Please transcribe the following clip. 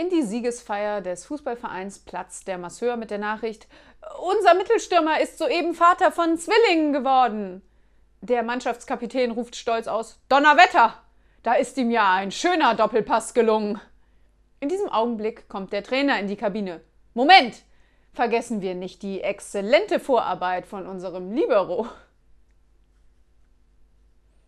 In die Siegesfeier des Fußballvereins platzt der Masseur mit der Nachricht: Unser Mittelstürmer ist soeben Vater von Zwillingen geworden. Der Mannschaftskapitän ruft stolz aus: Donnerwetter! Da ist ihm ja ein schöner Doppelpass gelungen. In diesem Augenblick kommt der Trainer in die Kabine. Moment! Vergessen wir nicht die exzellente Vorarbeit von unserem Libero.